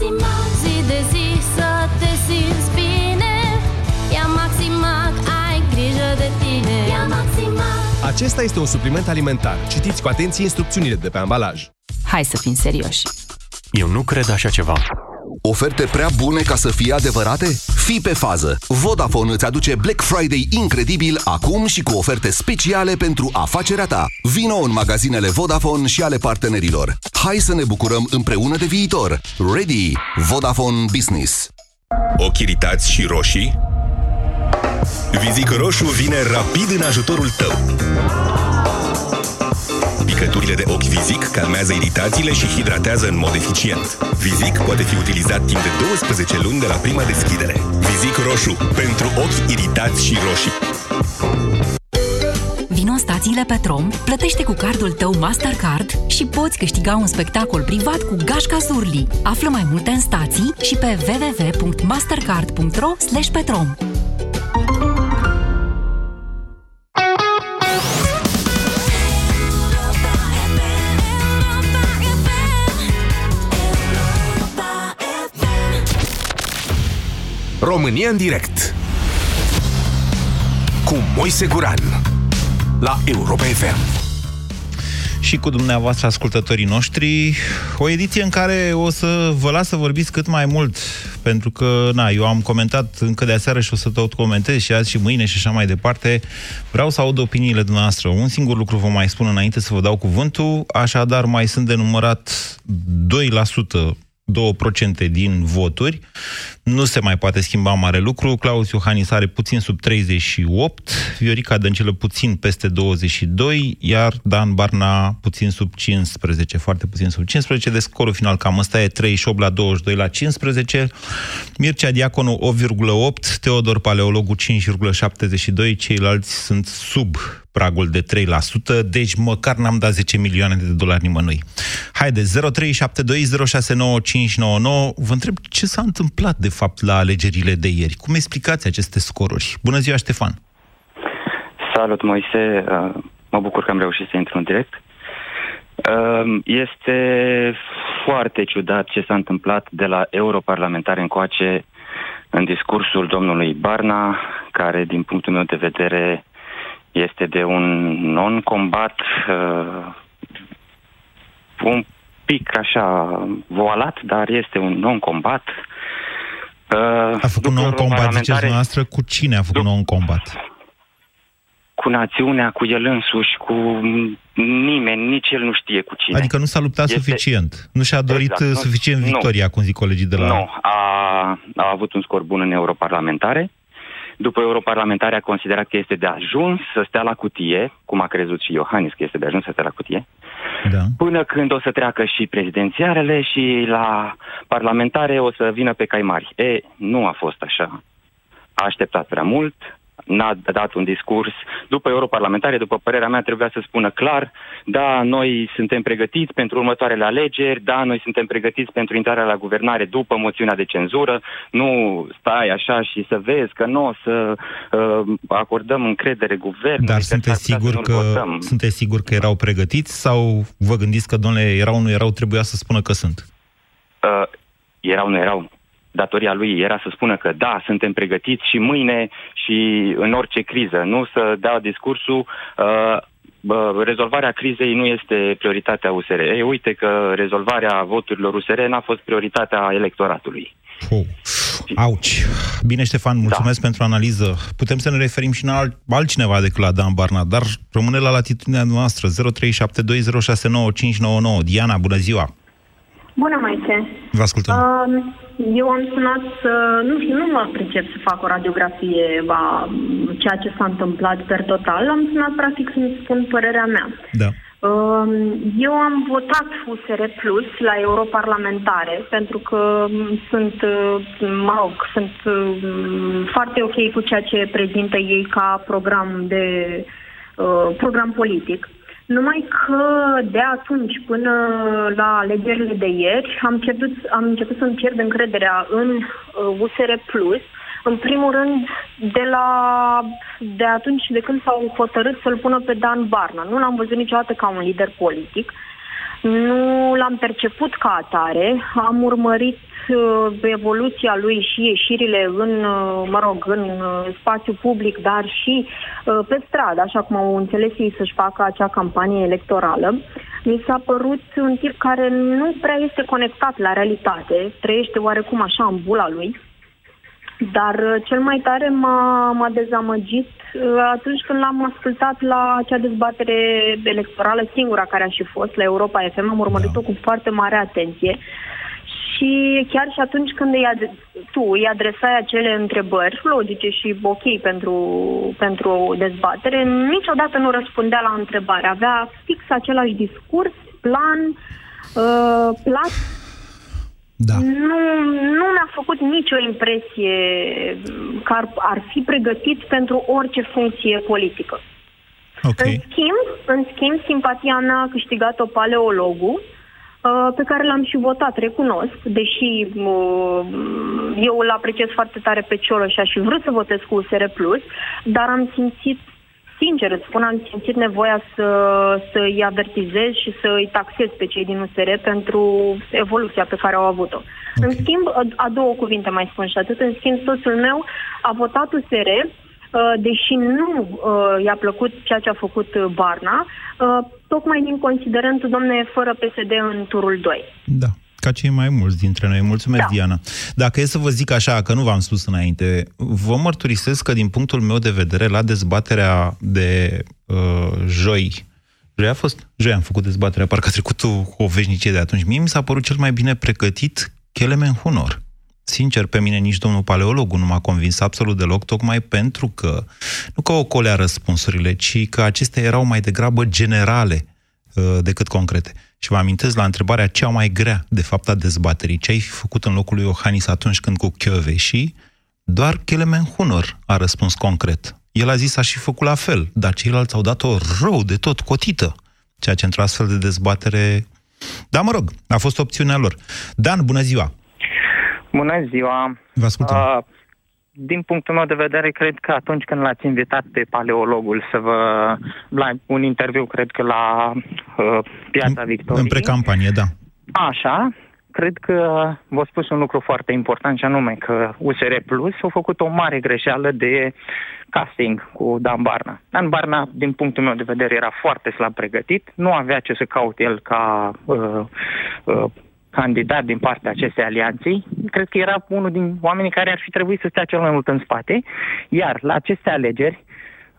Maximac Zi de zi să te simți bine Ia Maximac, ai grijă de tine Ia Maximac Acesta este un supliment alimentar. Citiți cu atenție instrucțiunile de pe ambalaj. Hai să fim serioși. Eu nu cred așa ceva. Oferte prea bune ca să fie adevărate? Fii pe fază! Vodafone îți aduce Black Friday incredibil acum și cu oferte speciale pentru afacerea ta. Vino în magazinele Vodafone și ale partenerilor. Hai să ne bucurăm împreună de viitor. Ready! Vodafone Business. Ochi iritați și roșii? Vizic Roșu vine rapid în ajutorul tău. Picăturile de ochi Vizic calmează iritațiile și hidratează în mod eficient. Vizic poate fi utilizat timp de 12 luni de la prima deschidere. Vizic Roșu. Pentru ochi iritați și roșii. Vino în stațiile Petrom, plătește cu cardul tău Mastercard și poți câștiga un spectacol privat cu Gașca Zurli. Află mai multe în stații și pe www.mastercard.ro România în direct Cu Moise Guran La Europa FM și cu dumneavoastră, ascultătorii noștri, o ediție în care o să vă las să vorbiți cât mai mult, pentru că, na, eu am comentat încă de aseară și o să tot comentez și azi și mâine și așa mai departe. Vreau să aud opiniile dumneavoastră. Un singur lucru vă mai spun înainte să vă dau cuvântul, așadar mai sunt de numărat 2% 2% din voturi. Nu se mai poate schimba mare lucru. Claus Iohannis are puțin sub 38, Viorica Dăncilă puțin peste 22, iar Dan Barna puțin sub 15, foarte puțin sub 15. De scorul final cam ăsta e 38 la 22 la 15. Mircea Diaconu 8,8, Teodor Paleologu 5,72, ceilalți sunt sub pragul de 3%, deci măcar n-am dat 10 milioane de dolari nimănui. Haide, 0372069599, vă întreb ce s-a întâmplat de fapt la alegerile de ieri. Cum explicați aceste scoruri? Bună ziua, Ștefan! Salut, Moise! Uh, mă bucur că am reușit să intru în direct. Uh, este foarte ciudat ce s-a întâmplat de la europarlamentare încoace în discursul domnului Barna, care, din punctul meu de vedere, este de un non-combat uh, un pic așa voalat, dar este un non-combat. Uh, a făcut non-combat, ziceți noastră, cu cine a făcut non-combat? Cu națiunea, cu el însuși, cu nimeni, nici el nu știe cu cine. Adică nu s-a luptat este... suficient. Nu și-a dorit exact, suficient nu, victoria, cum zic colegii de la... Nu, a, a avut un scor bun în europarlamentare după europarlamentare a considerat că este de ajuns să stea la cutie, cum a crezut și Iohannis că este de ajuns să stea la cutie, da. până când o să treacă și prezidențiarele și la parlamentare o să vină pe cai mari. E, nu a fost așa. A așteptat prea mult, n-a dat un discurs. După europarlamentare, după părerea mea, trebuia să spună clar, da, noi suntem pregătiți pentru următoarele alegeri, da, noi suntem pregătiți pentru intrarea la guvernare după moțiunea de cenzură, nu stai așa și să vezi că nu o să uh, acordăm încredere guvernului. Dar sunteți sigur, că, sunteți sigur că erau pregătiți sau vă gândiți că, domnule, erau, nu erau, trebuia să spună că sunt? Uh, erau, nu erau datoria lui era să spună că da, suntem pregătiți și mâine și în orice criză, nu să dea discursul uh, Bă, rezolvarea crizei nu este prioritatea USR. Ei, uite că rezolvarea voturilor USR n-a fost prioritatea electoratului. Oh. Auci. Bine, Ștefan, mulțumesc da. pentru analiză. Putem să ne referim și la alt, altcineva decât la Dan Barna, dar rămâne la latitudinea noastră. 0372069599. Diana, bună ziua! Bună, Maite! Vă ascultăm! Uh, eu am sunat să... Nu știu, nu mă pricep să fac o radiografie a ceea ce s-a întâmplat per total. Am sunat, practic, să-mi spun părerea mea. Da. Um, eu am votat USR Plus la europarlamentare pentru că sunt, mă rog, sunt um, foarte ok cu ceea ce prezintă ei ca program de uh, program politic. Numai că de atunci până la alegerile de ieri am început, am început să-mi pierd încrederea în uh, USR Plus, în primul rând de la de atunci de când s-au hotărât să-l pună pe Dan Barna. Nu l-am văzut niciodată ca un lider politic, nu l-am perceput ca atare, am urmărit uh, evoluția lui și ieșirile în, uh, mă rog, în uh, spațiu public, dar și uh, pe stradă, așa cum au înțeles ei să-și facă acea campanie electorală, mi s-a părut un tip care nu prea este conectat la realitate, trăiește oarecum așa în bula lui, dar uh, cel mai tare m-a, m-a dezamăgit uh, atunci când l-am ascultat la acea dezbatere electorală, singura care a și fost, la Europa FM, am urmărit-o da. cu foarte mare atenție și chiar și atunci când îi ad- tu îi adresai acele întrebări logice și ok pentru, pentru o dezbatere, niciodată nu răspundea la întrebare. Avea fix același discurs, plan, uh, plat da. Nu, nu mi-a făcut nicio impresie că ar, ar fi pregătit pentru orice funcție politică. Okay. În schimb, în schimb, simpatia mea a câștigat-o paleologul, uh, pe care l-am și votat, recunosc, deși uh, eu îl apreciez foarte tare pe Cioloș și aș fi vrut să votez cu USR+, dar am simțit sincer îți spun, am simțit nevoia să, să-i avertizez și să-i taxez pe cei din USR pentru evoluția pe care au avut-o. Okay. În schimb, a două cuvinte mai spun și atât, în schimb, soțul meu a votat USR, uh, deși nu uh, i-a plăcut ceea ce a făcut Barna, uh, tocmai din considerentul, domne, fără PSD în turul 2. Da ca cei mai mulți dintre noi. Mulțumesc, da. Diana. Dacă e să vă zic așa, că nu v-am spus înainte, vă mărturisesc că din punctul meu de vedere, la dezbaterea de uh, joi, joi a fost? Joi am făcut dezbaterea, parcă a trecut o, o veșnicie de atunci. Mie mi s-a părut cel mai bine pregătit Kelemen Hunor. Sincer, pe mine nici domnul paleologul nu m-a convins absolut deloc, tocmai pentru că, nu că o colea răspunsurile, ci că acestea erau mai degrabă generale uh, decât concrete. Și vă amintesc la întrebarea cea mai grea, de fapt, a dezbaterii, ce ai fi făcut în locul lui Iohannis atunci când cu și doar Kelemen Hunor a răspuns concret. El a zis, aș fi făcut la fel, dar ceilalți au dat-o rău de tot, cotită, ceea ce într-o astfel de dezbatere... Da, mă rog, a fost opțiunea lor. Dan, bună ziua! Bună ziua! Vă ascultăm. Uh, din punctul meu de vedere, cred că atunci când l-ați invitat pe paleologul să vă... la un interviu, cred că la uh, Piața Victoriei... În precampanie, da. Așa, cred că v-a spus un lucru foarte important, și anume că USR Plus a făcut o mare greșeală de casting cu Dan Barna. Dan Barna, din punctul meu de vedere, era foarte slab pregătit, nu avea ce să caute el ca uh, uh, candidat din partea acestei alianței, cred că era unul din oamenii care ar fi trebuit să stea cel mai mult în spate. Iar la aceste alegeri,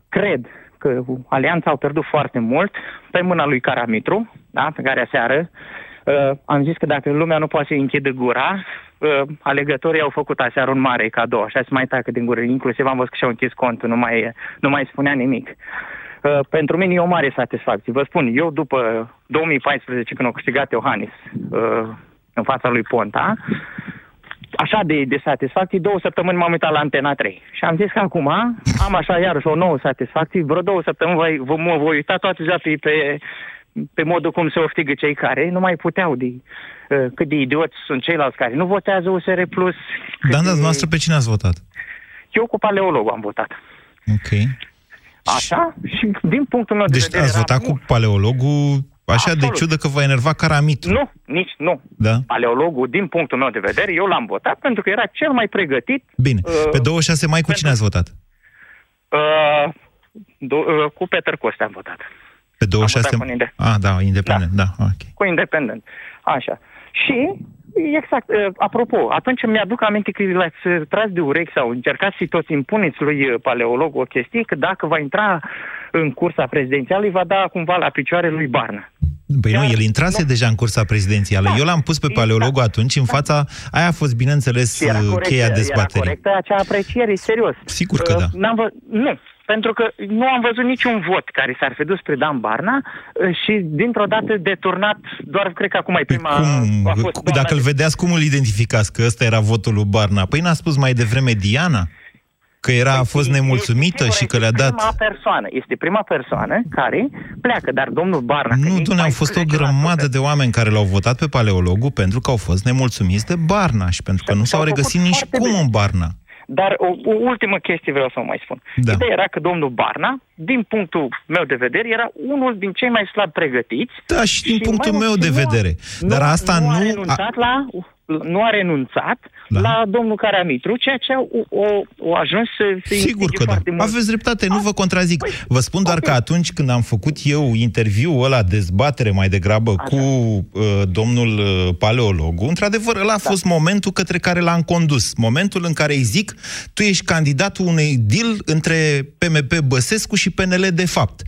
cred că alianța au pierdut foarte mult pe mâna lui Caramitru, da, pe care aseară uh, am zis că dacă lumea nu poate să închide gura, uh, alegătorii au făcut aseară un mare cadou, așa se mai tacă din gură. Inclusiv am văzut că și-au închis contul, nu mai, nu mai spunea nimic. Uh, pentru mine e o mare satisfacție. Vă spun, eu după 2014, când a câștigat Iohannis uh, în fața lui Ponta, așa de, de satisfacție, două săptămâni m-am uitat la Antena 3. Și am zis că acum am așa iarăși o nouă satisfacție, vreo două săptămâni voi, vă, mă voi uita toate ziua pe, pe, pe modul cum se oftigă cei care nu mai puteau de uh, cât de idioți sunt ceilalți care nu votează USR+. Plus. Dar de... noastră pe cine ați votat? Eu cu paleologul am votat. Ok. Așa? Și din punctul meu de deci vedere... Deci ați votat cu paleologul așa Absolut. de ciudă că v-a enervat Caramitru. Nu, nici nu. Da? Paleologul, din punctul meu de vedere, eu l-am votat pentru că era cel mai pregătit. Bine. Uh, Pe 26 mai cu pentru... cine ați votat? Uh, do- uh, cu Peter Coste am votat. Pe 26 mai? Ah, da, independent, da. da okay. Cu independent. Așa. Și Exact. Uh, apropo, atunci mi-aduc aminte că l-ați tras de urechi sau încercați și toți impuneți lui uh, paleolog o chestie că dacă va intra în cursa prezidențială, îi va da cumva la picioare lui Barna. Păi Iar, nu, el intrase nu... deja în cursa prezidențială. Da, Eu l-am pus pe paleologul da, atunci în fața... Aia a fost, bineînțeles, era corect, cheia dezbaterii. Era corectă acea apreciere, serios. Sigur că uh, da. N-am vă... Nu, pentru că nu am văzut niciun vot care s-ar fi dus spre Dan Barna uh, și dintr-o dată deturnat, doar cred că acum e prima... Cum? A fost Dacă îl vedeați, cum îl identificați că ăsta era votul lui Barna? Păi n-a spus mai devreme Diana? Că era, a fost păi, nemulțumită și că le-a dat... Prima persoană, este prima persoană care pleacă, dar domnul Barna... Nu, domnule, au fost o grămadă de oameni care l-au votat pe paleologul pentru că au fost nemulțumiți de Barna și pentru că nu s-au regăsit nici cum în Barna. Dar o, o ultimă chestie vreau să o mai spun. Da. Ideea era că domnul Barna, din punctul meu de vedere, era unul din cei mai slab pregătiți. Da, și din și punctul meu de vedere. Dar nu, asta nu... nu a renunțat a... la nu a renunțat da. la domnul Caramitru, ceea ce o, o, o ajuns să se Sigur că da. Mult. Aveți dreptate, nu vă contrazic. Păi, vă spun doar okay. că atunci când am făcut eu interviul ăla, dezbatere mai degrabă Așa. cu uh, domnul uh, paleologu, într-adevăr, ăla a da. fost momentul către care l-am condus. Momentul în care îi zic, tu ești candidatul unei deal între PMP Băsescu și PNL de fapt.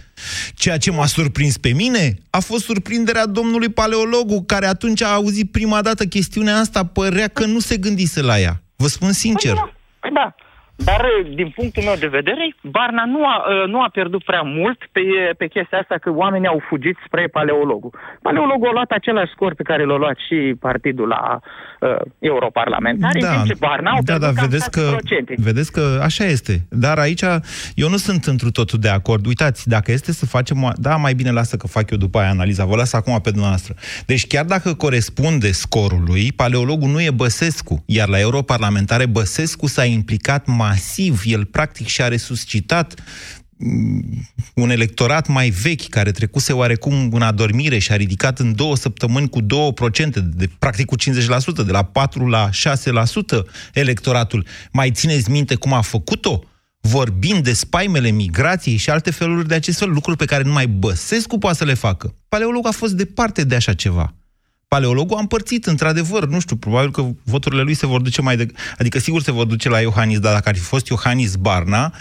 Ceea ce m-a surprins pe mine a fost surprinderea domnului paleologu, care atunci a auzit prima dată chestiunea asta, părea că nu se gândise la ea. Vă spun sincer. Păi da, păi da. Dar, uh, din punctul meu de vedere, Barna nu a, uh, nu a pierdut prea mult pe, pe chestia asta că oamenii au fugit spre paleologul. Paleologul a luat același scor pe care l-a luat și partidul la uh, europarlamentare, da, în timp ce Barna au da, da, vedeți că, vedeți că așa este. Dar aici eu nu sunt întru totul de acord. Uitați, dacă este să facem... Da, mai bine lasă că fac eu după aia analiza. Vă las acum pe dumneavoastră. Deci chiar dacă corespunde scorului, paleologul nu e Băsescu, iar la europarlamentare Băsescu s-a implicat masiv. El practic și-a resuscitat mm, un electorat mai vechi, care trecuse oarecum în adormire și a ridicat în două săptămâni cu 2%, de, practic cu 50%, de la 4 la 6% electoratul. Mai țineți minte cum a făcut-o? Vorbind de spaimele migrației și alte feluri de acest fel, lucruri pe care numai Băsescu poate să le facă. Paleologul a fost departe de așa ceva paleologul a împărțit, într-adevăr, nu știu, probabil că voturile lui se vor duce mai de... Adică sigur se vor duce la Iohannis, dar dacă ar fi fost Iohannis Barna,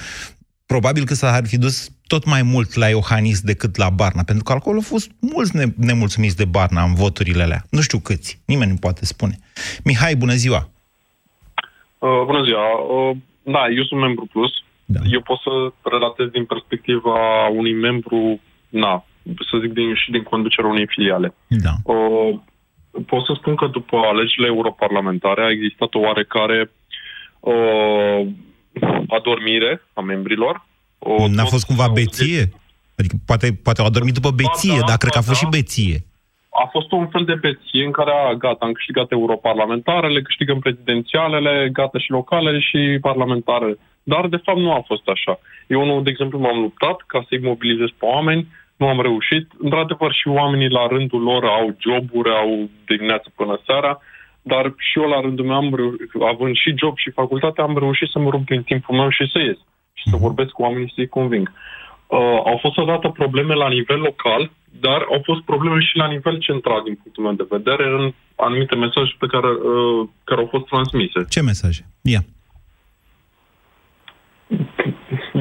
probabil că s-ar fi dus tot mai mult la Iohannis decât la Barna, pentru că acolo au fost mulți ne- nemulțumiți de Barna în voturile alea. Nu știu câți, nimeni nu poate spune. Mihai, bună ziua! Uh, bună ziua! Uh, da, eu sunt membru plus. Da. Eu pot să relatez din perspectiva unui membru, na, să zic, din, și din conducerea unei filiale. Da. Uh, pot să spun că după alegerile europarlamentare a existat o oarecare uh, adormire a membrilor. O, N-a fost cumva beție? Adică poate, poate au adormit după beție, da, dar cred că a fost da. și beție. A fost un fel de beție în care, a, gata, am câștigat europarlamentarele, câștigăm prezidențialele, gata și locale și parlamentare. Dar, de fapt, nu a fost așa. Eu, de exemplu, m-am luptat ca să-i mobilizez pe oameni, nu am reușit. Într-adevăr, și oamenii la rândul lor au joburi, au dimineață până seara, dar și eu la rândul meu, am reușit, având și job și facultate, am reușit să mă rup din timpul meu și să ies și să mhm. vorbesc cu oamenii să-i conving. Uh, au fost odată probleme la nivel local, dar au fost probleme și la nivel central, din punctul meu de vedere, în anumite mesaje pe care, uh, care au fost transmise. Ce mesaje? Ia.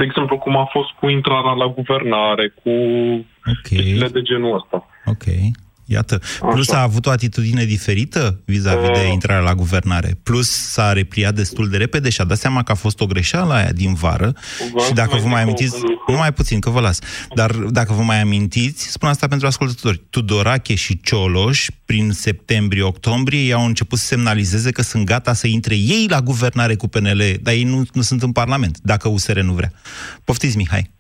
Yeah de exemplu, cum a fost cu intrarea la guvernare, cu okay. de genul ăsta. Ok. Iată. Plus Așa. a avut o atitudine diferită vis-a-vis uh. de intrarea la guvernare. Plus s-a repliat destul de repede și a dat seama că a fost o greșeală aia din vară. Vă și dacă vă mai amintiți, nu mai puțin, că vă las, dar dacă vă mai amintiți, spun asta pentru ascultători, Tudorache și Cioloș, prin septembrie-octombrie, ei au început să semnalizeze că sunt gata să intre ei la guvernare cu PNL, dar ei nu, nu sunt în Parlament, dacă USR nu vrea. Poftiți, Mihai.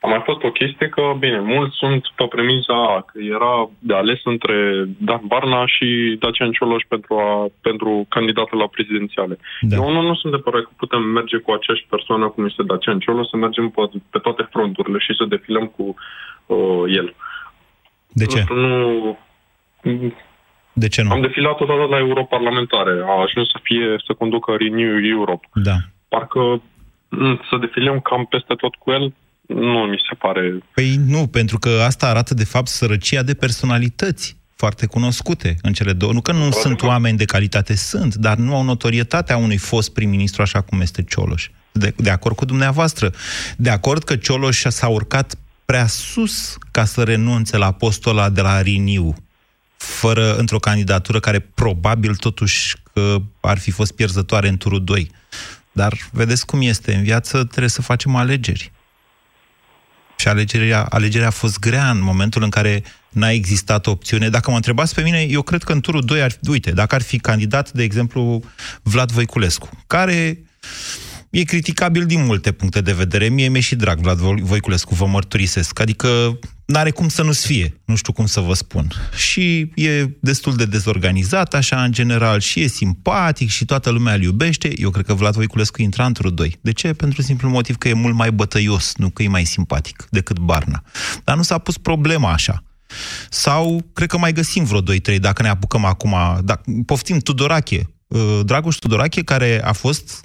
A mai fost o chestie că, bine, mulți sunt pe premiza că era de ales între Dan Barna și Dacian Cioloș pentru, a, pentru candidatul la prezidențiale. Da. Eu nu, nu sunt de părere că putem merge cu aceeași persoană cum este Dacian Cioloș, să mergem pe, pe toate fronturile și să defilăm cu uh, el. De ce? Nu, de ce nu? Am defilat odată la europarlamentare. A ajuns să fie, să conducă Renew Europe. Da. Parcă mm, să defilăm cam peste tot cu el, nu mi se pare... Păi nu, pentru că asta arată de fapt sărăcia de personalități foarte cunoscute în cele două. Nu că nu Poate sunt oameni de calitate, sunt, dar nu au notorietatea unui fost prim-ministru așa cum este Cioloș. De, de acord cu dumneavoastră. De acord că Cioloș s-a urcat prea sus ca să renunțe la postul ăla de la Riniu, fără într-o candidatură care probabil totuși că ar fi fost pierzătoare în turul 2. Dar vedeți cum este, în viață trebuie să facem alegeri. Și alegerea, alegerea a fost grea în momentul în care n-a existat opțiune. Dacă mă întrebați pe mine, eu cred că în turul 2 ar fi, uite, dacă ar fi candidat, de exemplu, Vlad Voiculescu, care e criticabil din multe puncte de vedere. Mie mi-e și drag Vlad Voiculescu, vă mărturisesc. Adică n-are cum să nu-ți fie, nu știu cum să vă spun. Și e destul de dezorganizat, așa, în general, și e simpatic și toată lumea îl iubește. Eu cred că Vlad Voiculescu intra într-o doi. De ce? Pentru simplu motiv că e mult mai bătăios, nu că e mai simpatic decât Barna. Dar nu s-a pus problema așa. Sau, cred că mai găsim vreo 2-3, dacă ne apucăm acum. Da, poftim, Tudorache. Uh, Dragoș Tudorache, care a fost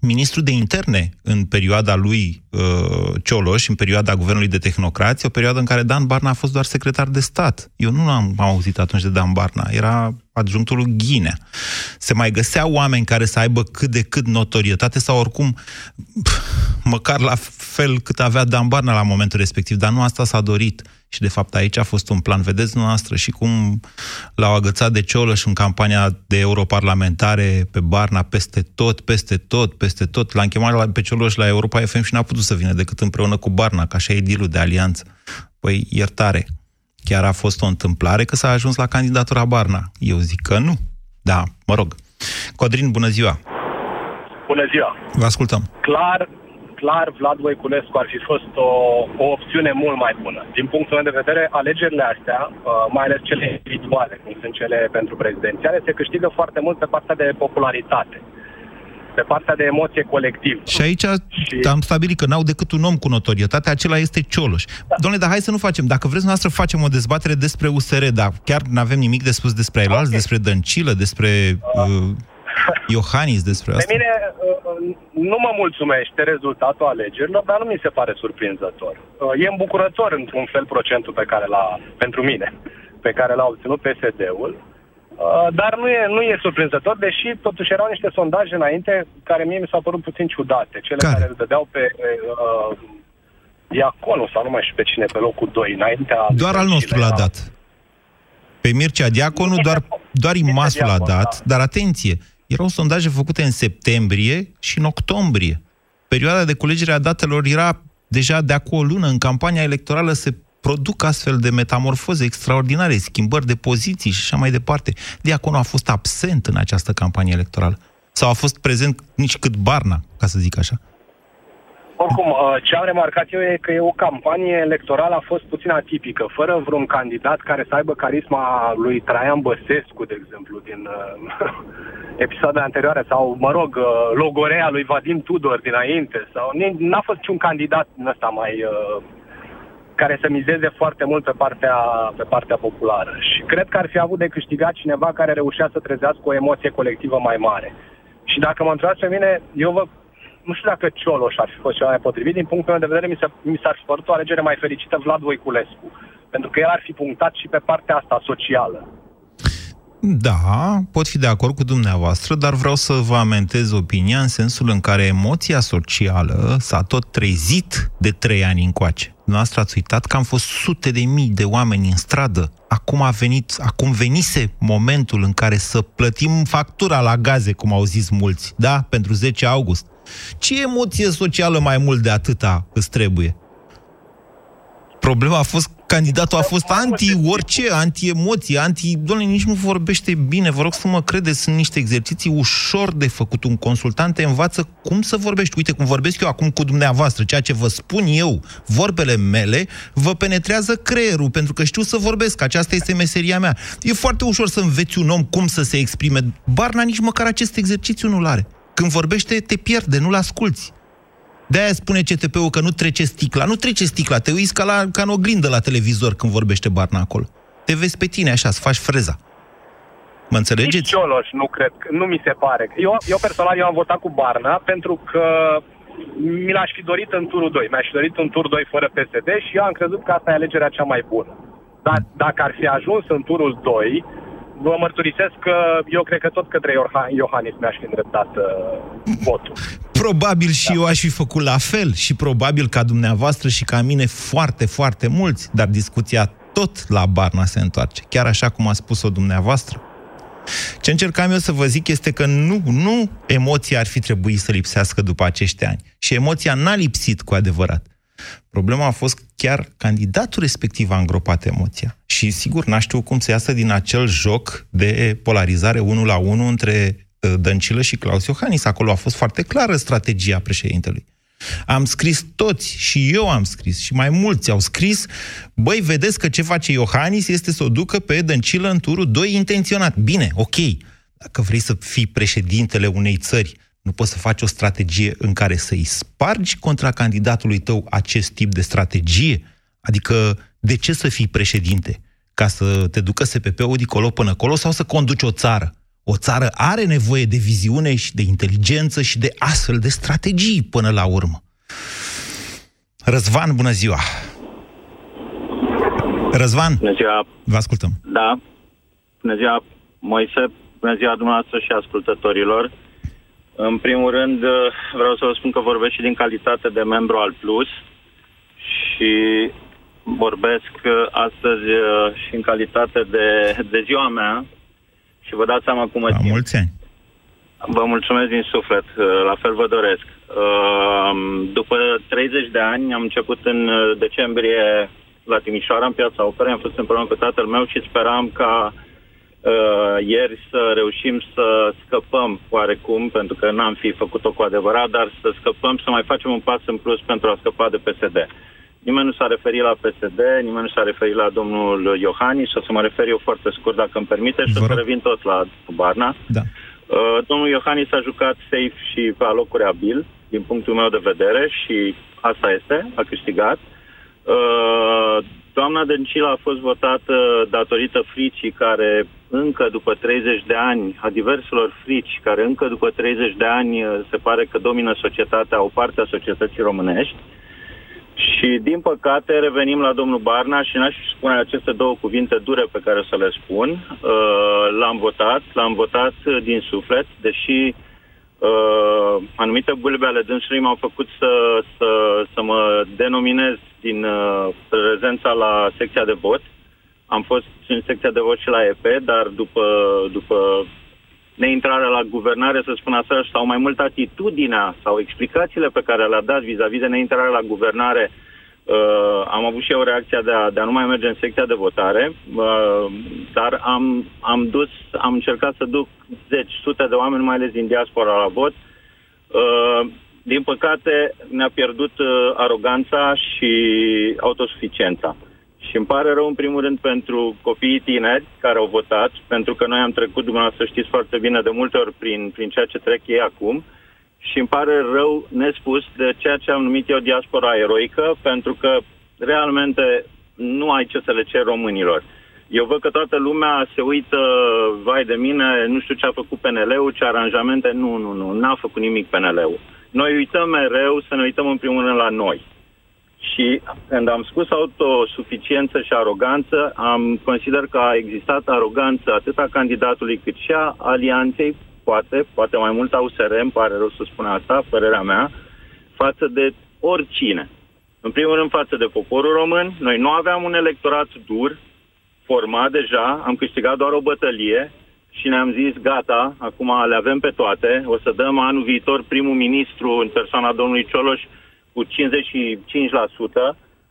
ministru de interne în perioada lui uh, Cioloș, în perioada guvernului de tehnocrație, o perioadă în care Dan Barna a fost doar secretar de stat. Eu nu am, am auzit atunci de Dan Barna, era adjunctul lui Ghinea. Se mai găseau oameni care să aibă cât de cât notorietate sau oricum măcar la fel cât avea Dan Barna la momentul respectiv, dar nu asta s-a dorit. Și de fapt aici a fost un plan, vedeți noastră, și cum l-au agățat de și în campania de europarlamentare pe Barna, peste tot, peste tot, peste tot. L-a chemat pe Cioloș la Europa FM și n-a putut să vină decât împreună cu Barna, ca așa e dealul de alianță. Păi, iertare, chiar a fost o întâmplare că s-a ajuns la candidatura Barna. Eu zic că nu. Da, mă rog. Codrin, bună ziua! Bună ziua! Vă ascultăm. Clar, clar, Vlad Voiculescu ar fi fost o, o opțiune mult mai bună. Din punctul meu de vedere, alegerile astea, uh, mai ales cele individuale, cum sunt cele pentru prezidențiale, se câștigă foarte mult pe partea de popularitate pe partea de emoție colectivă. Și aici și... am stabilit că n-au decât un om cu notorietate, acela este Cioloș. Da. Domnule, dar hai să nu facem. Dacă vreți noastră facem o dezbatere despre USR, dar chiar nu avem nimic de spus despre okay. despre Dăncilă, despre uh, Iohannis, despre asta. Pe mine uh, nu mă mulțumește rezultatul alegerilor, dar nu mi se pare surprinzător. Uh, e îmbucurător într-un fel procentul pe care l-a, pentru mine, pe care l-a obținut PSD-ul, uh, dar nu e, nu e surprinzător, deși totuși erau niște sondaje înainte care mie mi s-au părut puțin ciudate, cele care, care îl dădeau pe uh, Diaconu sau nu mai știu pe cine, pe locul 2, înaintea... Doar al nostru l-a dat. Pe Mircea Diaconu doar, doar Imasul a dat, da. dar atenție, erau sondaje făcute în septembrie și în octombrie. Perioada de culegere a datelor era deja de acum o lună. În campania electorală se produc astfel de metamorfoze extraordinare, schimbări de poziții și așa mai departe. Diaconu a fost absent în această campanie electorală. Sau a fost prezent nici cât Barna, ca să zic așa. Oricum, uh, ce am remarcat eu e că e o campanie electorală a fost puțin atipică, fără vreun candidat care să aibă carisma lui Traian Băsescu, de exemplu, din uh, episoadele anterioare, sau, mă rog, uh, logorea lui Vadim Tudor dinainte, sau n-a fost niciun candidat în ăsta mai... Uh, care să mizeze foarte mult pe partea, pe partea populară. Și cred că ar fi avut de câștigat cineva care reușea să trezească o emoție colectivă mai mare. Și dacă mă întrebați pe mine, eu vă nu știu dacă Cioloș ar fi fost cel mai potrivit. Din punctul meu de vedere, mi, s-a, mi s-ar fi părut o alegere mai fericită Vlad Voiculescu. Pentru că el ar fi punctat și pe partea asta socială. Da, pot fi de acord cu dumneavoastră, dar vreau să vă amentez opinia în sensul în care emoția socială s-a tot trezit de trei ani încoace. Noastră ați uitat că am fost sute de mii de oameni în stradă. Acum a venit, acum venise momentul în care să plătim factura la gaze, cum au zis mulți, da? Pentru 10 august. Ce emoție socială mai mult de atâta îți trebuie? Problema a fost, candidatul a fost anti-orice, anti-emoție, anti... Doamne, nici nu vorbește bine, vă rog să mă credeți, sunt niște exerciții ușor de făcut. Un consultant te învață cum să vorbești. Uite, cum vorbesc eu acum cu dumneavoastră, ceea ce vă spun eu, vorbele mele, vă penetrează creierul, pentru că știu să vorbesc, aceasta este meseria mea. E foarte ușor să înveți un om cum să se exprime. Barna nici măcar acest exercițiu nu-l are. Când vorbește, te pierde, nu-l asculți. De-aia spune CTP-ul că nu trece sticla. Nu trece sticla, te uiți ca, la, ca în oglindă la televizor când vorbește Barna acolo. Te vezi pe tine așa, să faci freza. Mă înțelegeți? Nici Cioloș, nu cred. Nu mi se pare. Eu, eu personal, eu am votat cu Barna pentru că mi l-aș fi dorit în turul 2. Mi-aș fi dorit un tur 2 fără PSD și eu am crezut că asta e alegerea cea mai bună. Dar dacă ar fi ajuns în turul 2, vă mărturisesc că eu cred că tot către Iohannis mi-aș fi îndreptat uh, votul. Probabil și da. eu aș fi făcut la fel și probabil ca dumneavoastră și ca mine foarte, foarte mulți, dar discuția tot la Barna se întoarce, chiar așa cum a spus-o dumneavoastră. Ce încercam eu să vă zic este că nu, nu emoția ar fi trebuit să lipsească după acești ani. Și emoția n-a lipsit cu adevărat. Problema a fost chiar candidatul respectiv a îngropat emoția. Și sigur, n-a știut cum să iasă din acel joc de polarizare unul la unul între uh, Dăncilă și Claus Iohannis. Acolo a fost foarte clară strategia președintelui. Am scris toți, și eu am scris, și mai mulți au scris, băi, vedeți că ce face Iohannis este să o ducă pe Dăncilă în turul 2 intenționat. Bine, ok, dacă vrei să fii președintele unei țări, nu poți să faci o strategie în care să-i spargi contra candidatului tău acest tip de strategie? Adică De ce să fii președinte? Ca să te ducă SPP-ul dicolo până acolo sau să conduci o țară? O țară are nevoie de viziune și de inteligență și de astfel de strategii până la urmă. Răzvan, bună ziua! Răzvan, bună ziua. vă ascultăm. Da, bună ziua, Moise, bună ziua dumneavoastră și ascultătorilor. În primul rând, vreau să vă spun că vorbesc și din calitate de membru al Plus și vorbesc astăzi și în calitate de, de ziua mea și vă dați seama cum mă simt. mulți ani! Vă mulțumesc din suflet, la fel vă doresc. După 30 de ani am început în decembrie la Timișoara, în Piața Operei, am fost împreună cu tatăl meu și speram ca uh, ieri să reușim să scăpăm oarecum, pentru că n-am fi făcut-o cu adevărat, dar să scăpăm, să mai facem un pas în plus pentru a scăpa de PSD. Nimeni nu s-a referit la PSD, nimeni nu s-a referit la domnul Iohannis, o să mă refer eu foarte scurt, dacă îmi permite, și o să revin tot la Barna. Da. Uh, domnul Iohannis a jucat safe și pe alocuri abil, din punctul meu de vedere, și asta este, a câștigat. Uh, doamna Dăncilă a fost votată datorită fricii care încă după 30 de ani, a diverselor frici, care încă după 30 de ani uh, se pare că domină societatea, o parte a societății românești. Și, din păcate, revenim la domnul Barna și n-aș spune aceste două cuvinte dure pe care să le spun. Uh, l-am votat, l-am votat din suflet, deși uh, anumite bulbe ale dânsului m-au făcut să, să, să mă denominez din uh, prezența la secția de vot. Am fost în secția de vot și la EP, dar după, după neintrarea la guvernare, să spun așa, sau mai mult atitudinea sau explicațiile pe care le-a dat vis-a-vis de neintrarea la guvernare, uh, am avut și eu reacția de a, de a nu mai merge în secția de votare, uh, dar am, am dus, am încercat să duc zeci, sute de oameni, mai ales din diaspora, la vot. Uh, din păcate, ne-a pierdut uh, aroganța și autosuficiența. Și îmi pare rău, în primul rând, pentru copiii tineri care au votat, pentru că noi am trecut, dumneavoastră știți foarte bine, de multe ori prin, prin ceea ce trec ei acum. Și îmi pare rău nespus de ceea ce am numit eu diaspora eroică, pentru că realmente nu ai ce să le cer românilor. Eu văd că toată lumea se uită, vai de mine, nu știu ce a făcut PNL-ul, ce aranjamente. Nu, nu, nu, n-a făcut nimic PNL-ul. Noi uităm mereu să ne uităm în primul rând la noi. Și când am spus autosuficiență și aroganță, am consider că a existat aroganță atât a candidatului cât și a alianței, poate, poate mai mult a USR, îmi pare rău să spun asta, părerea mea, față de oricine. În primul rând față de poporul român, noi nu aveam un electorat dur, format deja, am câștigat doar o bătălie și ne-am zis, gata, acum le avem pe toate, o să dăm anul viitor primul ministru în persoana domnului Cioloș cu 55%,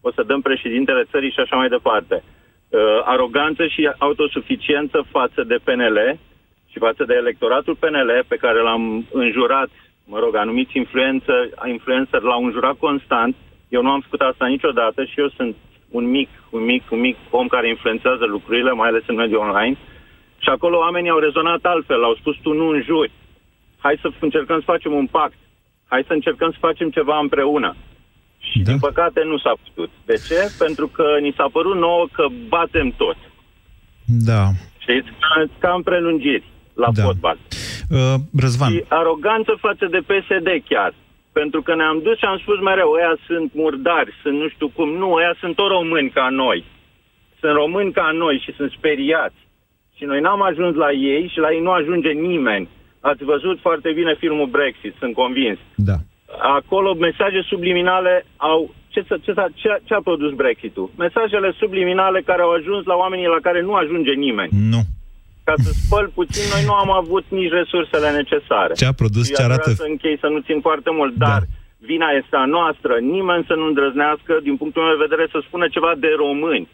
o să dăm președintele țării și așa mai departe. Uh, aroganță și autosuficiență față de PNL și față de electoratul PNL pe care l-am înjurat, mă rog, anumiți influență, influencer l-au înjurat constant. Eu nu am făcut asta niciodată și eu sunt un mic, un mic, un mic om care influențează lucrurile, mai ales în mediul online. Și acolo oamenii au rezonat altfel, au spus tu nu înjuri. Hai să încercăm să facem un pact hai să încercăm să facem ceva împreună. Și da. din păcate nu s-a putut. De ce? Pentru că ni s-a părut nouă că batem tot. Da. Știți? Ca în prelungiri la da. fotbal. Uh, Răzvan. Și aroganță față de PSD chiar. Pentru că ne-am dus și am spus mereu, ăia sunt murdari, sunt nu știu cum. Nu, ăia sunt tot români ca noi. Sunt români ca noi și sunt speriați. Și noi n-am ajuns la ei și la ei nu ajunge nimeni. Ați văzut foarte bine filmul Brexit, sunt convins. Da. Acolo mesaje subliminale au... Ce, ce, ce, ce a produs Brexit-ul? Mesajele subliminale care au ajuns la oamenii la care nu ajunge nimeni. Nu. Ca să spăl puțin, noi nu am avut nici resursele necesare. Ce a produs, ce arată... să închei, să nu țin foarte mult, da. dar vina este a noastră. Nimeni să nu îndrăznească, din punctul meu de vedere, să spună ceva de români.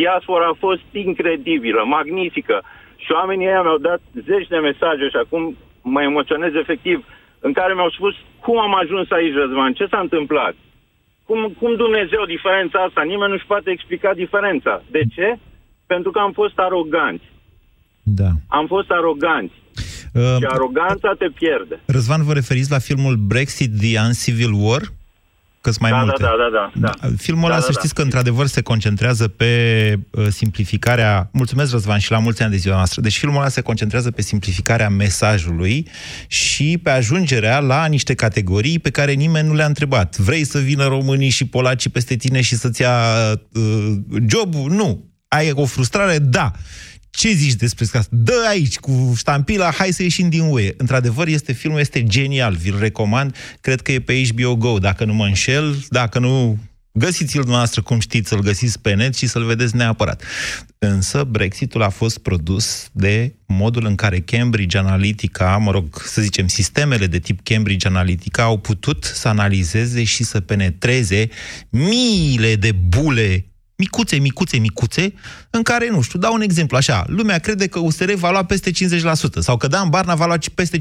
Diaspora a fost incredibilă, magnifică. Și oamenii ăia mi-au dat zeci de mesaje și acum mă emoționez efectiv, în care mi-au spus cum am ajuns aici, Răzvan, ce s-a întâmplat? Cum, cum Dumnezeu diferența asta? Nimeni nu-și poate explica diferența. De ce? Pentru că am fost aroganți. Da. Am fost aroganți. Uh, și aroganța te pierde. Răzvan, vă referiți la filmul Brexit, The Uncivil War? Că mai da, multe. Da, da, da, da, da. Filmul ăla, da, să da, știți da. că într-adevăr se concentrează pe uh, simplificarea... Mulțumesc, Răzvan, și la mulți ani de ziua noastră. Deci filmul ăla se concentrează pe simplificarea mesajului și pe ajungerea la niște categorii pe care nimeni nu le-a întrebat. Vrei să vină românii și polacii peste tine și să-ți ia uh, jobul? Nu. Ai o frustrare? Da. Ce zici despre asta? Dă aici cu ștampila, hai să ieșim din UE. Într-adevăr, este filmul este genial, vi-l recomand. Cred că e pe HBO Go, dacă nu mă înșel, dacă nu Găsiți-l dumneavoastră cum știți, să-l găsiți pe net și să-l vedeți neapărat. Însă Brexitul a fost produs de modul în care Cambridge Analytica, mă rog, să zicem, sistemele de tip Cambridge Analytica au putut să analizeze și să penetreze miile de bule micuțe, micuțe, micuțe, în care, nu știu, dau un exemplu așa, lumea crede că USR va lua peste 50% sau că Dan Barna va lua peste 50%.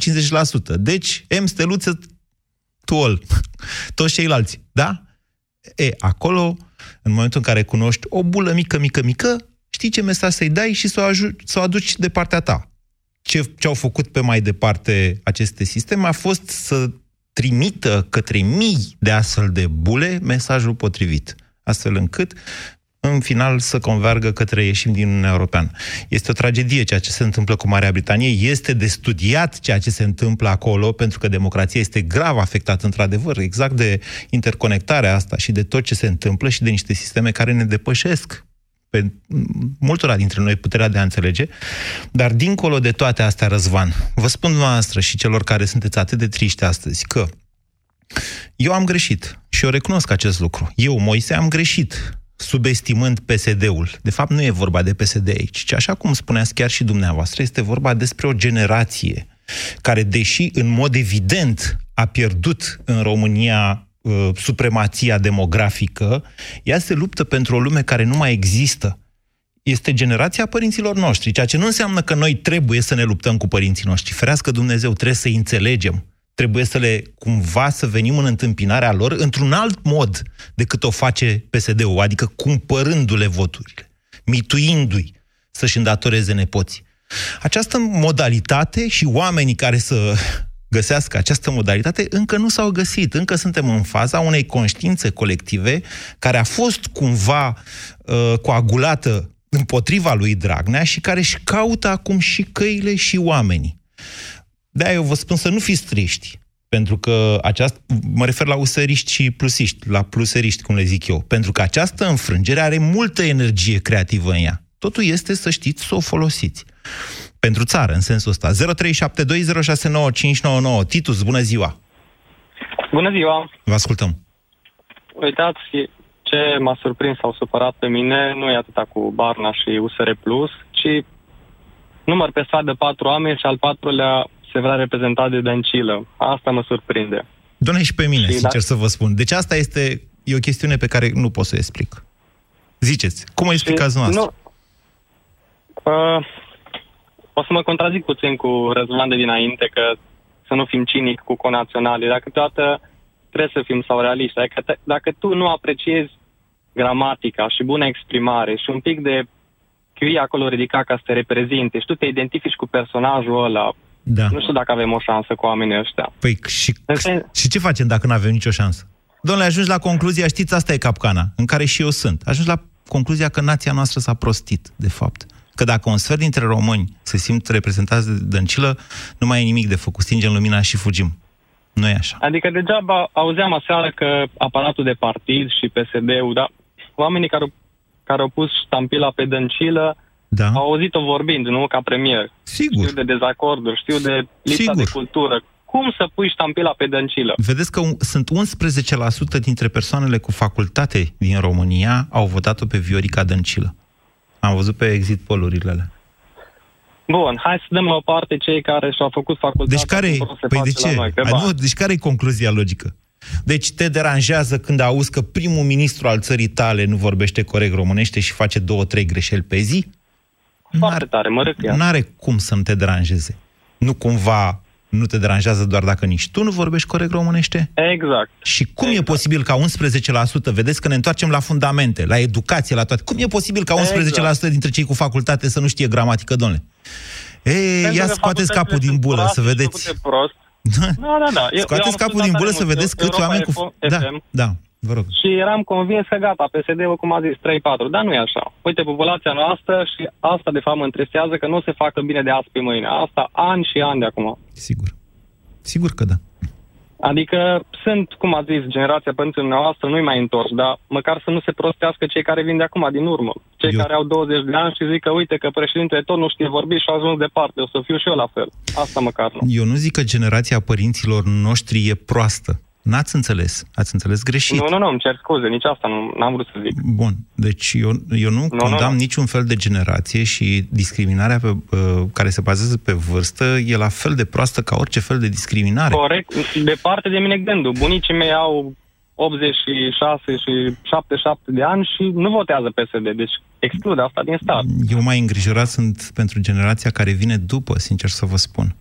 Deci, M steluță to all, toți ceilalți, da? E, acolo, în momentul în care cunoști o bulă mică, mică, mică, știi ce mesaj să-i dai și să o, aju- să o aduci de partea ta. Ce, ce au făcut pe mai departe aceste sisteme a fost să trimită către mii de astfel de bule mesajul potrivit, astfel încât în final să convergă către ieșim din Uniunea Europeană. Este o tragedie ceea ce se întâmplă cu Marea Britanie, este de studiat ceea ce se întâmplă acolo, pentru că democrația este grav afectată, într-adevăr, exact de interconectarea asta și de tot ce se întâmplă și de niște sisteme care ne depășesc pe multora dintre noi puterea de a înțelege, dar dincolo de toate astea, Răzvan, vă spun noastră și celor care sunteți atât de triști astăzi, că eu am greșit și eu recunosc acest lucru. Eu, Moise, am greșit subestimând PSD-ul. De fapt, nu e vorba de PSD aici, ci așa cum spuneați chiar și dumneavoastră, este vorba despre o generație care, deși în mod evident a pierdut în România uh, supremația demografică, ea se luptă pentru o lume care nu mai există. Este generația părinților noștri, ceea ce nu înseamnă că noi trebuie să ne luptăm cu părinții noștri. Ferească Dumnezeu, trebuie să înțelegem trebuie să le cumva să venim în întâmpinarea lor într-un alt mod decât o face PSD-ul, adică cumpărându-le voturile, mituindu-i să-și îndatoreze nepoții. Această modalitate și oamenii care să găsească această modalitate încă nu s-au găsit. Încă suntem în faza unei conștiințe colective care a fost cumva uh, coagulată împotriva lui Dragnea și care își caută acum și căile și oamenii de eu vă spun să nu fiți triști, pentru că această, mă refer la useriști și plusiști, la pluseriști, cum le zic eu, pentru că această înfrângere are multă energie creativă în ea. Totul este să știți să o folosiți. Pentru țară, în sensul ăsta. 0372069599. Titus, bună ziua! Bună ziua! Vă ascultăm. Uitați, ce m-a surprins sau supărat pe mine nu e atâta cu Barna și USR Plus, ci număr pe stradă patru oameni și al patrulea se vrea reprezentat de Dăncilă. Asta mă surprinde. Doamne, și pe mine, Și sincer da- să vă spun. Deci asta este e o chestiune pe care nu pot să o explic. Ziceți, cum o explicați noastră? Nu. Uh, o să mă contrazic puțin cu Răzvan de dinainte, că să nu fim cinic cu conaționale, dar câteodată trebuie să fim sau realiști. Dacă, te, dacă tu nu apreciezi gramatica și bună exprimare și un pic de QI acolo ridicat ca să te reprezinte și tu te identifici cu personajul ăla, Da. nu știu dacă avem o șansă cu oamenii ăștia. Păi și, și ce facem dacă nu avem nicio șansă? Domnule, ajungi la concluzia, știți, asta e capcana, în care și eu sunt. Ajungi la concluzia că nația noastră s-a prostit, de fapt. Că dacă un sfert dintre români se simt reprezentați de dăncilă, nu mai e nimic de făcut. Stingem lumina și fugim. Nu e așa. Adică degeaba auzeam aseară că aparatul de partid și PSD-ul, dar oamenii care, au- care au pus ștampila pe dăncilă da. au auzit-o vorbind, nu ca premier. Sigur. Știu de dezacorduri, știu de lipsa Sigur. de cultură. Cum să pui ștampila pe dăncilă? Vedeți că un- sunt 11% dintre persoanele cu facultate din România au votat-o pe Viorica Dăncilă. Am văzut pe exit polurile alea. Bun, hai să dăm la o parte cei care și-au făcut facultatea. Deci care, și vor să păi facă de ce? La noi, pe A, bani. nu, deci care e concluzia logică? Deci te deranjează când auzi că primul ministru al țării tale nu vorbește corect românește și face două, trei greșeli pe zi? Foarte tare, mă râc ea. N-are cum să nu te deranjeze. Nu cumva nu te deranjează doar dacă nici tu nu vorbești corect românește? Exact. Și cum exact. e posibil ca 11%, vedeți că ne întoarcem la fundamente, la educație, la toate, cum e posibil ca 11% Exact. dintre cei cu facultate să nu știe gramatică, domnule? Ei, Pentru ia că scoateți facultățile capul din sunt bulă, proaste să și făcute făcute prost. Da, da, da. Eu, eu Scoateți am capul studiat din tare bulă să mult vedeți câți Europa oameni cu... FM. Da, da. Vă rog. Și eram convins că gata, PSD-ul, cum a zis, 3-4, dar nu e așa. Uite, populația noastră și asta de fapt mă întresează că nu se facă bine de azi pe mâine. Asta ani și ani de acum. Sigur. Sigur că da. Adică sunt, cum a zis, generația pentru dumneavoastră nu-i mai întors, dar măcar să nu se prostească cei care vin de acum, din urmă. Cei eu... care au 20 de ani și zic că uite că președintele tot nu știe vorbi și a ajuns departe, o să fiu și eu la fel. Asta măcar nu. Eu nu zic că generația părinților noștri e proastă. N-ați înțeles. Ați înțeles greșit. Nu, nu, nu, îmi cer scuze, nici asta nu am vrut să zic. Bun, deci eu, eu nu, nu condamn nu, nu. niciun fel de generație și discriminarea pe, uh, care se bazează pe vârstă e la fel de proastă ca orice fel de discriminare. Corect, departe de mine gândul. Bunicii mei au 86 și 77 de ani și nu votează PSD, deci exclude asta din stat. Eu mai îngrijorat sunt pentru generația care vine după, sincer să vă spun.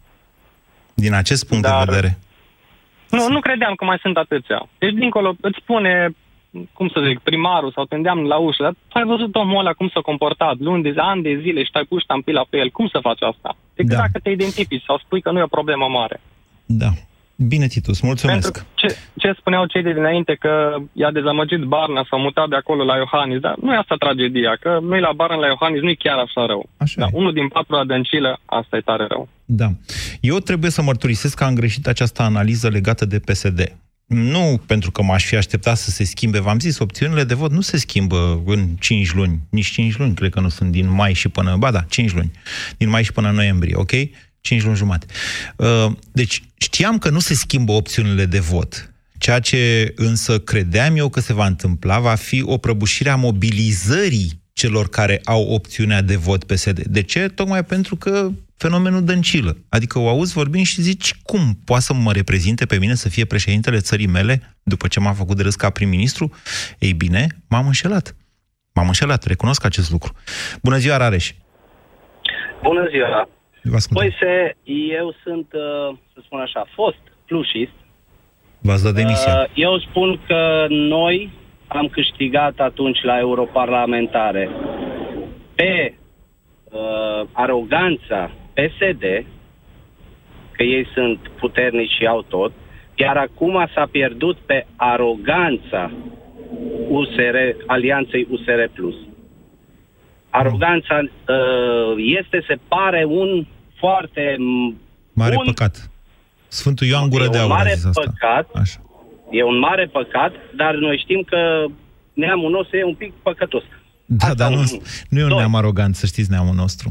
Din acest punct Dar... de vedere. Nu, nu credeam că mai sunt atâția. Deci, dincolo, îți spune, cum să zic, primarul sau te îndeamnă la ușă, dar ai văzut omul ăla cum s-a comportat luni de ani de zile și ai pus ștampila pe el. Cum să faci asta? Decât da. dacă te identifici sau spui că nu e o problemă mare. Da. Bine, Titus, mulțumesc. Pentru ce, ce spuneau cei de dinainte că i-a dezamăgit Barna, s-a mutat de acolo la Iohannis, dar nu e asta tragedia, că noi la Barna, la Iohannis, nu e chiar așa rău. Așa da, unul din patru adâncilă, asta e tare rău. Da. Eu trebuie să mărturisesc că am greșit această analiză legată de PSD. Nu pentru că m-aș fi așteptat să se schimbe, v-am zis, opțiunile de vot nu se schimbă în 5 luni, nici 5 luni, cred că nu sunt din mai și până, ba da, 5 luni, din mai și până noiembrie, ok? 5 luni jumate. Uh, deci știam că nu se schimbă opțiunile de vot. Ceea ce însă credeam eu că se va întâmpla va fi o prăbușire a mobilizării celor care au opțiunea de vot PSD. De ce? Tocmai pentru că fenomenul dăncilă. Adică o auzi vorbind și zici, cum poate să mă reprezinte pe mine să fie președintele țării mele după ce m-a făcut de râs ca prim-ministru? Ei bine, m-am înșelat. M-am înșelat, recunosc acest lucru. Bună ziua, Rareș! Bună ziua! Păi se, eu sunt, uh, să spun așa, fost plușist. V-ați dat demisia. Uh, eu spun că noi am câștigat atunci la europarlamentare pe uh, aroganța PSD, că ei sunt puternici și au tot, iar acum s-a pierdut pe aroganța USR, alianței USR+. Aroganța uh, este, se pare, un foarte... Mare bun, păcat. Sfântul Ioan Gură de Aur mare a zis asta. păcat, Așa. E un mare păcat, dar noi știm că neamul nostru e un pic păcătos. Da, Asta dar nu, nu e un neam arogant, să știți, neamul nostru.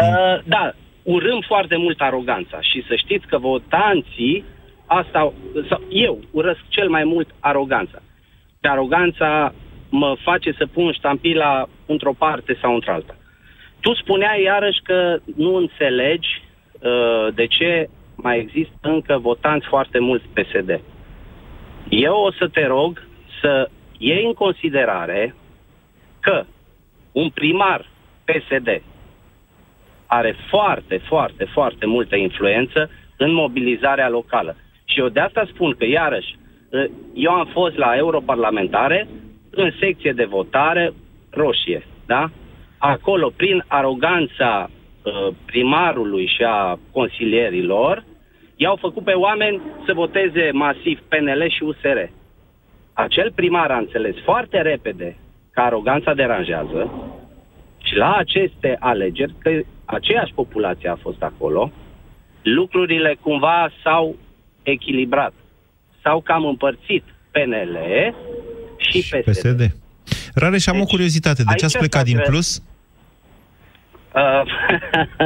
Uh, da, urâm foarte mult aroganța și să știți că votanții, asta, sau eu urăsc cel mai mult aroganța. De aroganța mă face să pun ștampila într-o parte sau într-alta. Tu spuneai iarăși că nu înțelegi uh, de ce mai există încă votanți foarte mulți PSD. Eu o să te rog să iei în considerare că un primar PSD are foarte, foarte, foarte multă influență în mobilizarea locală. Și eu de asta spun că, iarăși, uh, eu am fost la europarlamentare în secție de votare roșie, da? Acolo, prin aroganța uh, primarului și a consilierilor, i-au făcut pe oameni să voteze masiv PNL și USR. Acel primar a înțeles foarte repede că aroganța deranjează și la aceste alegeri, că aceeași populație a fost acolo, lucrurile cumva s-au echilibrat. S-au cam împărțit PNL și, și PSD. PSD. Rare și am deci, o curiozitate. De ce ați plecat din plus? Uh,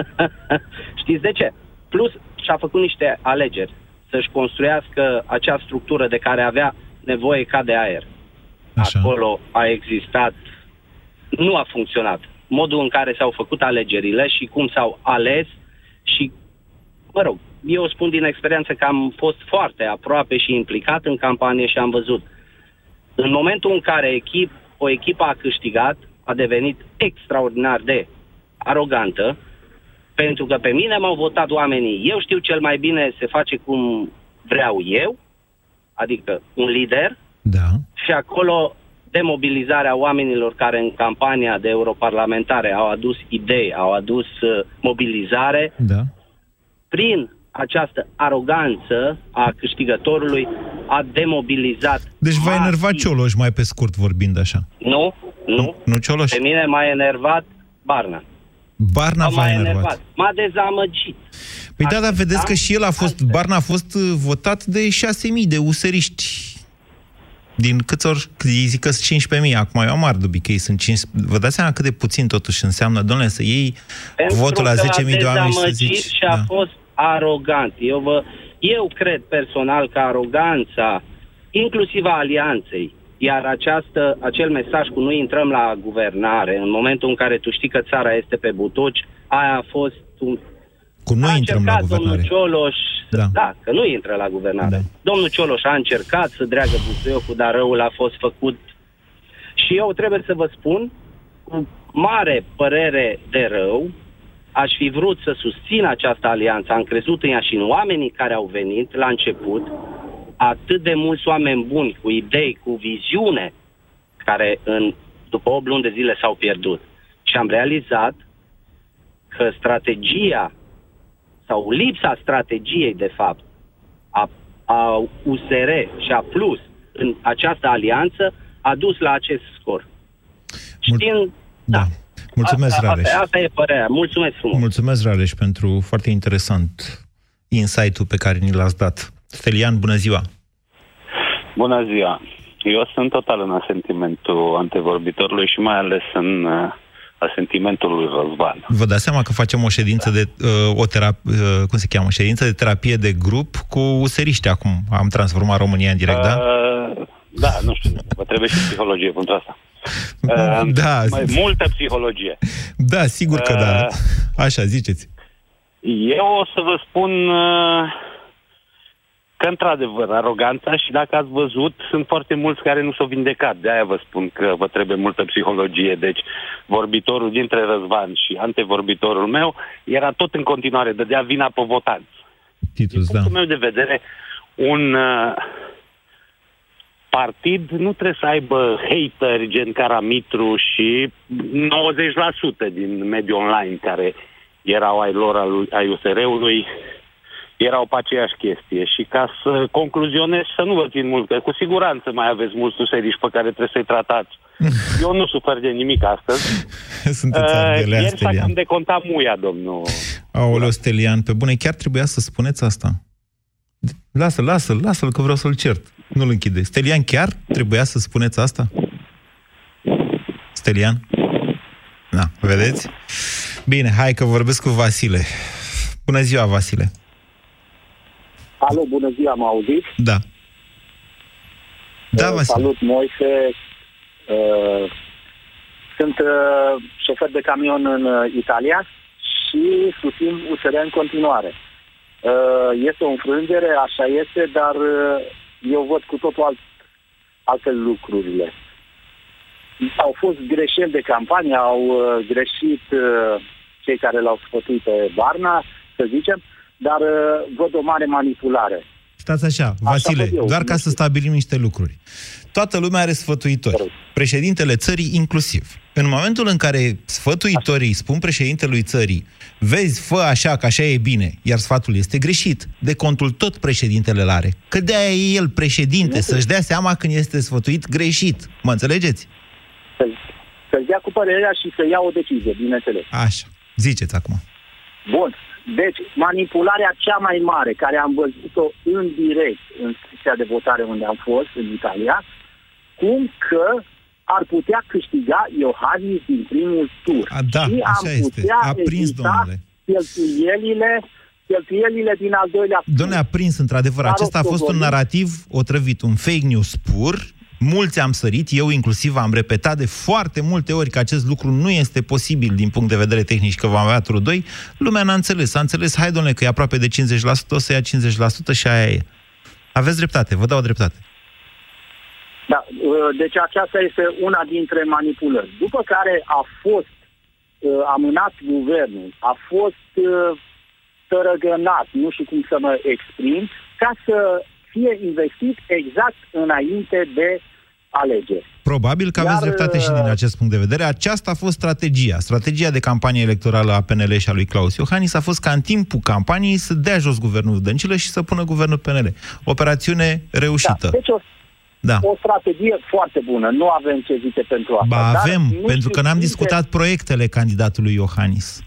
știți de ce? Plus și-a făcut niște alegeri să-și construiască acea structură de care avea nevoie ca de aer. Așa. Acolo a existat, nu a funcționat. Modul în care s-au făcut alegerile și cum s-au ales și, mă rog, eu spun din experiență că am fost foarte aproape și implicat în campanie și am văzut. În momentul în care echip, o echipă a câștigat, a devenit extraordinar de arogantă, pentru că pe mine m-au votat oamenii. Eu știu cel mai bine se face cum vreau eu, adică un lider, da. și acolo demobilizarea oamenilor care în campania de europarlamentare au adus idei, au adus uh, mobilizare, da. prin această aroganță a câștigătorului a demobilizat. Deci v-a masiv. enervat Cioloș, mai pe scurt vorbind așa. Nu, nu. Nu Cioloș? Pe mine m-a enervat Barna. Barna v-a M-a enervat. M-a dezamăgit. Păi da, dar vedeți că și el a fost, Barna a fost uh, votat de 6.000 de useriști. Din câți ori, ei zic că sunt 15.000, acum eu am mari dubii că ei sunt 5. Vă dați seama cât de puțin totuși înseamnă, domnule, să iei Pentru votul la că 10.000 de oameni și să dezamăgit zici... și a da. fost arogant. Eu, vă, eu cred personal că aroganța, inclusiv a alianței, iar această, acel mesaj cu nu intrăm la guvernare, în momentul în care tu știi că țara este pe butuci, aia a fost un... Cu nu a intrăm la încercat domnul guvernare. Cioloș, Da. da. da, că nu intră la guvernare. Da. Domnul Cioloș a încercat să dreagă busuiocul, dar răul a fost făcut. Și eu trebuie să vă spun, cu mare părere de rău, aș fi vrut să susțin această alianță. Am crezut în ea și în oamenii care au venit la început, atât de mulți oameni buni, cu idei, cu viziune, care în, după 8 luni de zile s-au pierdut. Și am realizat că strategia sau lipsa strategiei, de fapt, a, a USR și a Plus în această alianță a dus la acest scor. Știind, Da. Mulțumesc, asta, Rareș. asta, asta e părerea. Mulțumesc frumos. Mulțumesc, Rareș, pentru foarte interesant insight-ul pe care ni l-ați dat. Stelian, bună ziua! Bună ziua! Eu sunt total în asentimentul antevorbitorului și mai ales în uh, asentimentul lui Răzvan. Vă dați seama că facem o ședință de uh, o terap- uh, cum se cheamă, ședință de terapie de grup cu useriști acum. Am transformat România în direct, da? Uh, da, nu știu, vă trebuie și psihologie pentru asta. Uh, Da. Mai multă psihologie. Da, sigur că da. Uh, Așa, ziceți. Eu o să vă spun uh, că, într-adevăr, aroganța și dacă ați văzut, sunt foarte mulți care nu s-au vindecat. De-aia vă spun că vă trebuie multă psihologie. Deci, vorbitorul dintre Răzvan și antevorbitorul meu era tot în continuare, dădea vina pe votanți. Titus, da. Din punctul meu de vedere, un uh, partid nu trebuie să aibă hateri gen Caramitru și 90% din mediul online care erau ai lor, al lui- ai USR-ului, erau pe aceeași chestie. Și ca să concluzionez, să nu vă țin mult, că cu siguranță mai aveți mulți useriști pe care trebuie să-i tratați. Eu nu sufer de nimic astăzi. Sunteți Uh, ardelea, ieri s-a Stelian. cam decontat muia, domnul. Aoleu, Stelian, pe bune, chiar trebuia să spuneți asta. Lasă, lasă, lasă-l că vreau să-l cert. Nu-l închide. Stelian, chiar trebuia să spuneți asta? Stelian? Da, vedeți? Bine, hai că vorbesc cu Vasile. Bună ziua, Vasile. Alo, bună ziua, mă auziți? Da. Da, Uh, Vasile. Salut, Moise. Uh, sunt uh, șofer de camion în uh, Italia și susțin USR în continuare. Uh, este o înfrângere, așa este, dar uh, eu văd cu totul alt, altfel lucrurile. Au fost greșeli de campanie, au uh, greșit uh, cei care l-au sfătuit pe Barna, să zicem, dar uh, văd o mare manipulare. Stați așa, Vasile, văd eu, doar nu ca să stabilim niște lucruri. Toată lumea are sfătuitori, președintele țării inclusiv. În momentul în care sfătuitorii spun președintelui țării, vezi, fă așa, că așa e bine, iar sfatul este greșit, de contul tot președintele îl are. Că de-aia e el președinte, să-și dea seama când este sfătuit greșit. Mă înțelegeți? Să, să-și dea cu părerea și să ia o decizie, bineînțeles. Așa, ziceți acum. Bun. Deci, manipularea cea mai mare, care am văzut-o în direct în secția de votare unde am fost, în Italia, cum că ar putea câștiga Iohannis din primul tur. A, da, și am așa este. putea A prins, evita domnule. cheltuielile, cheltuielile din al doilea tur. Doamne, a prins, într-adevăr, Dar acesta a fost un Rostogolin- narativ otrăvit, un fake news pur. Mulți am sărit, eu inclusiv am repetat de foarte multe ori că acest lucru nu este posibil din punct de vedere tehnic și că vom avea turul 2. Lumea n-a înțeles. A înțeles, hai domnule, că e aproape de 50%, o să ia 50% și aia e. Aveți dreptate, vă dau dreptate. Da, uh, deci aceasta este una dintre manipulări. După care a fost uh, amânat guvernul, a fost uh, tărăgănat, nu știu cum să mă exprim, ca să fie investit exact înainte de alegeri. Probabil că aveți Iar, dreptate și din acest punct de vedere. Aceasta a fost strategia. Strategia de campanie electorală a PNL și a lui Claus Iohannis a fost ca în timpul campaniei să dea jos guvernul Dăncilă și să pună guvernul PNL. Operațiune reușită. Da, deci o, Da. o strategie foarte bună. Nu avem ce zice pentru asta. Ba dar avem, nu pentru că știu n-am cine- discutat proiectele candidatului Iohannis.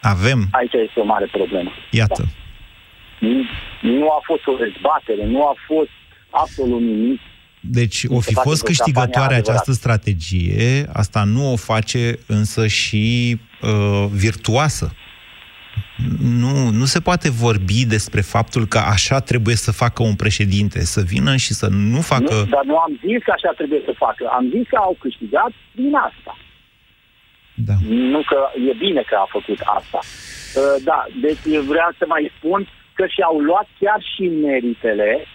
Avem. Aici este o mare problemă. Iată. Nu, nu a fost o dezbatere, nu a fost absolut nimic. Deci o fi face fost vreo campanie câștigătoare adevărată. această strategie, asta nu o face însă și uh, virtuoasă. Nu, nu se poate vorbi despre faptul că așa trebuie să facă un președinte, să vină și să nu facă... Nu, dar nu am zis că așa trebuie să facă. Am zis că au câștigat din asta. Da. Nu că e bine că a făcut asta. Uh, Da, deci vreau să mai spun că și-au luat chiar și meritele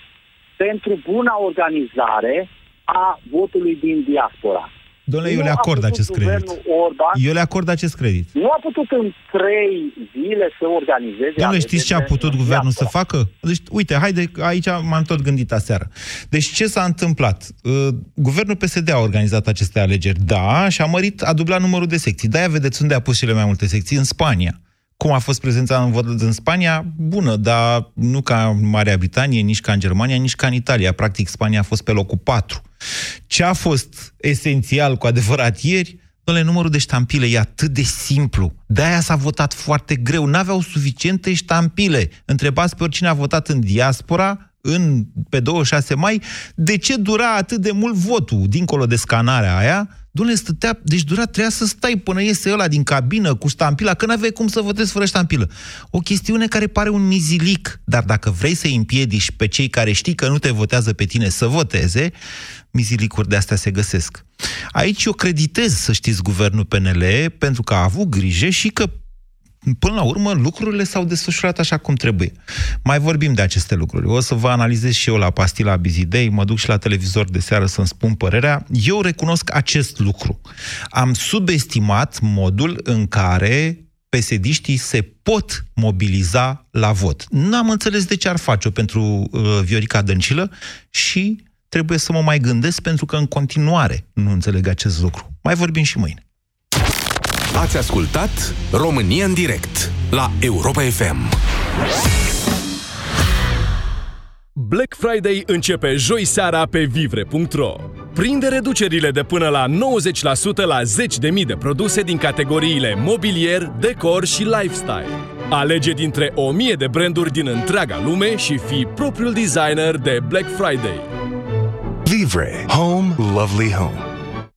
pentru buna organizare a votului din diaspora. Domnule, eu Nu le a acord putut acest credit. guvernul Orban, Eu le acord acest credit. nu a putut în trei zile să organizeze... Domnule, știți ce a alegerile putut în guvernul să diaspora. facă? Deci, uite, haide, aici m-am tot gândit aseară. Deci, ce s-a întâmplat? Uh, Guvernul PSD a organizat aceste alegeri, da, și a mărit, a dublat numărul de secții. De-aia vedeți unde a pus cele mai multe secții, în Spania. Cum a fost prezența în vot în Spania? Bună, dar nu ca în Marea Britanie, nici ca în Germania, nici ca în Italia. Practic, Spania a fost pe locul 4. Ce a fost esențial cu adevărat ieri? Dom'le, numărul de ștampile e atât de simplu. De-aia s-a votat foarte greu. N-aveau suficiente ștampile. Întrebați pe oricine a votat în diaspora, în, pe 26 mai, de ce dura atât de mult votul, dincolo de scanarea aia? Dom'le, stătea, deci dura, trebuia să stai până iese ăla din cabină cu ștampila, că n-aveai cum să votezi fără ștampilă. O chestiune care pare un mizilic, dar dacă vrei să îi împiedici pe cei care știi că nu te votează pe tine să voteze, mizilicuri de astea se găsesc. Aici eu creditez, să știți, guvernul PNL, pentru că a avut grijă și că Până la urmă, lucrurile s-au desfășurat așa cum trebuie. Mai vorbim de aceste lucruri. O să vă analizez și eu la pastila Bizidei, mă duc și la televizor de seară să-mi spun părerea. Eu recunosc acest lucru. Am subestimat modul în care pesediștii se pot mobiliza la vot. N-am înțeles de ce ar face-o pentru uh, Viorica Dăncilă și trebuie să mă mai gândesc pentru că în continuare nu înțeleg acest lucru. Mai vorbim și mâine. Ați ascultat România în direct la Europa FM. Black Friday începe joi seara pe vivre.ro. Prinde reducerile de până la 90% la zeci de mii de produse din categoriile mobilier, decor și lifestyle. Alege dintre o mie de branduri din întreaga lume și fii propriul designer de Black Friday. Vivre. Home. Lovely home.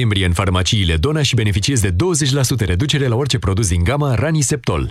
noiembrie în farmaciile Dona și beneficiezi de 20% reducere la orice produs din gama Raniseptol.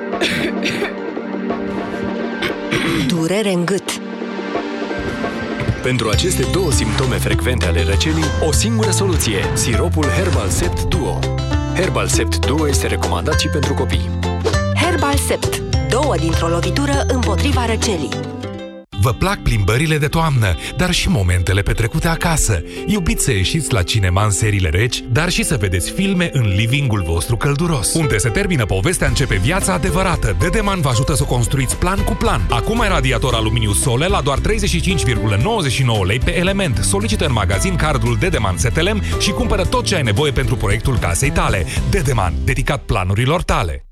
Durere în gât. Pentru aceste două simptome frecvente ale răcelii, o singură soluție, siropul Herbal Sept Duo. Herbal Sept Duo este recomandat și pentru copii. Herbal Sept. Două dintr-o lovitură împotriva răcelii. Vă plac plimbările de toamnă, dar și momentele petrecute acasă. Iubiți să ieșiți la cinema în seriile reci, dar și să vedeți filme în livingul vostru călduros. Unde se termină povestea, începe viața adevărată. Dedeman vă ajută să construiți plan cu plan. Acum ai radiator aluminiu Sole la doar 35,99 lei pe element. Solicită în magazin cardul Dedeman Setelem și cumpără tot ce ai nevoie pentru proiectul casei tale. Dedeman, dedicat planurilor tale.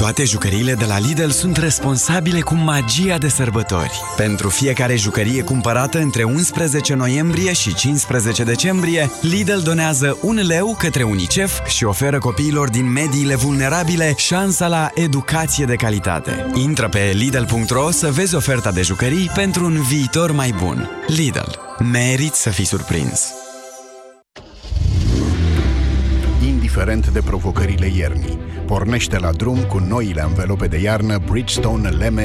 Toate jucăriile de la Lidl sunt responsabile cu magia de sărbători. Pentru fiecare jucărie cumpărată între 11 noiembrie și 15 decembrie, Lidl donează un leu către UNICEF și oferă copiilor din mediile vulnerabile șansa la educație de calitate. Intră pe Lidl.ro să vezi oferta de jucării pentru un viitor mai bun. Lidl. Merit să fii surprins. Indiferent de provocările iernii, pornește la drum cu noile anvelope de iarnă Bridgestone Leme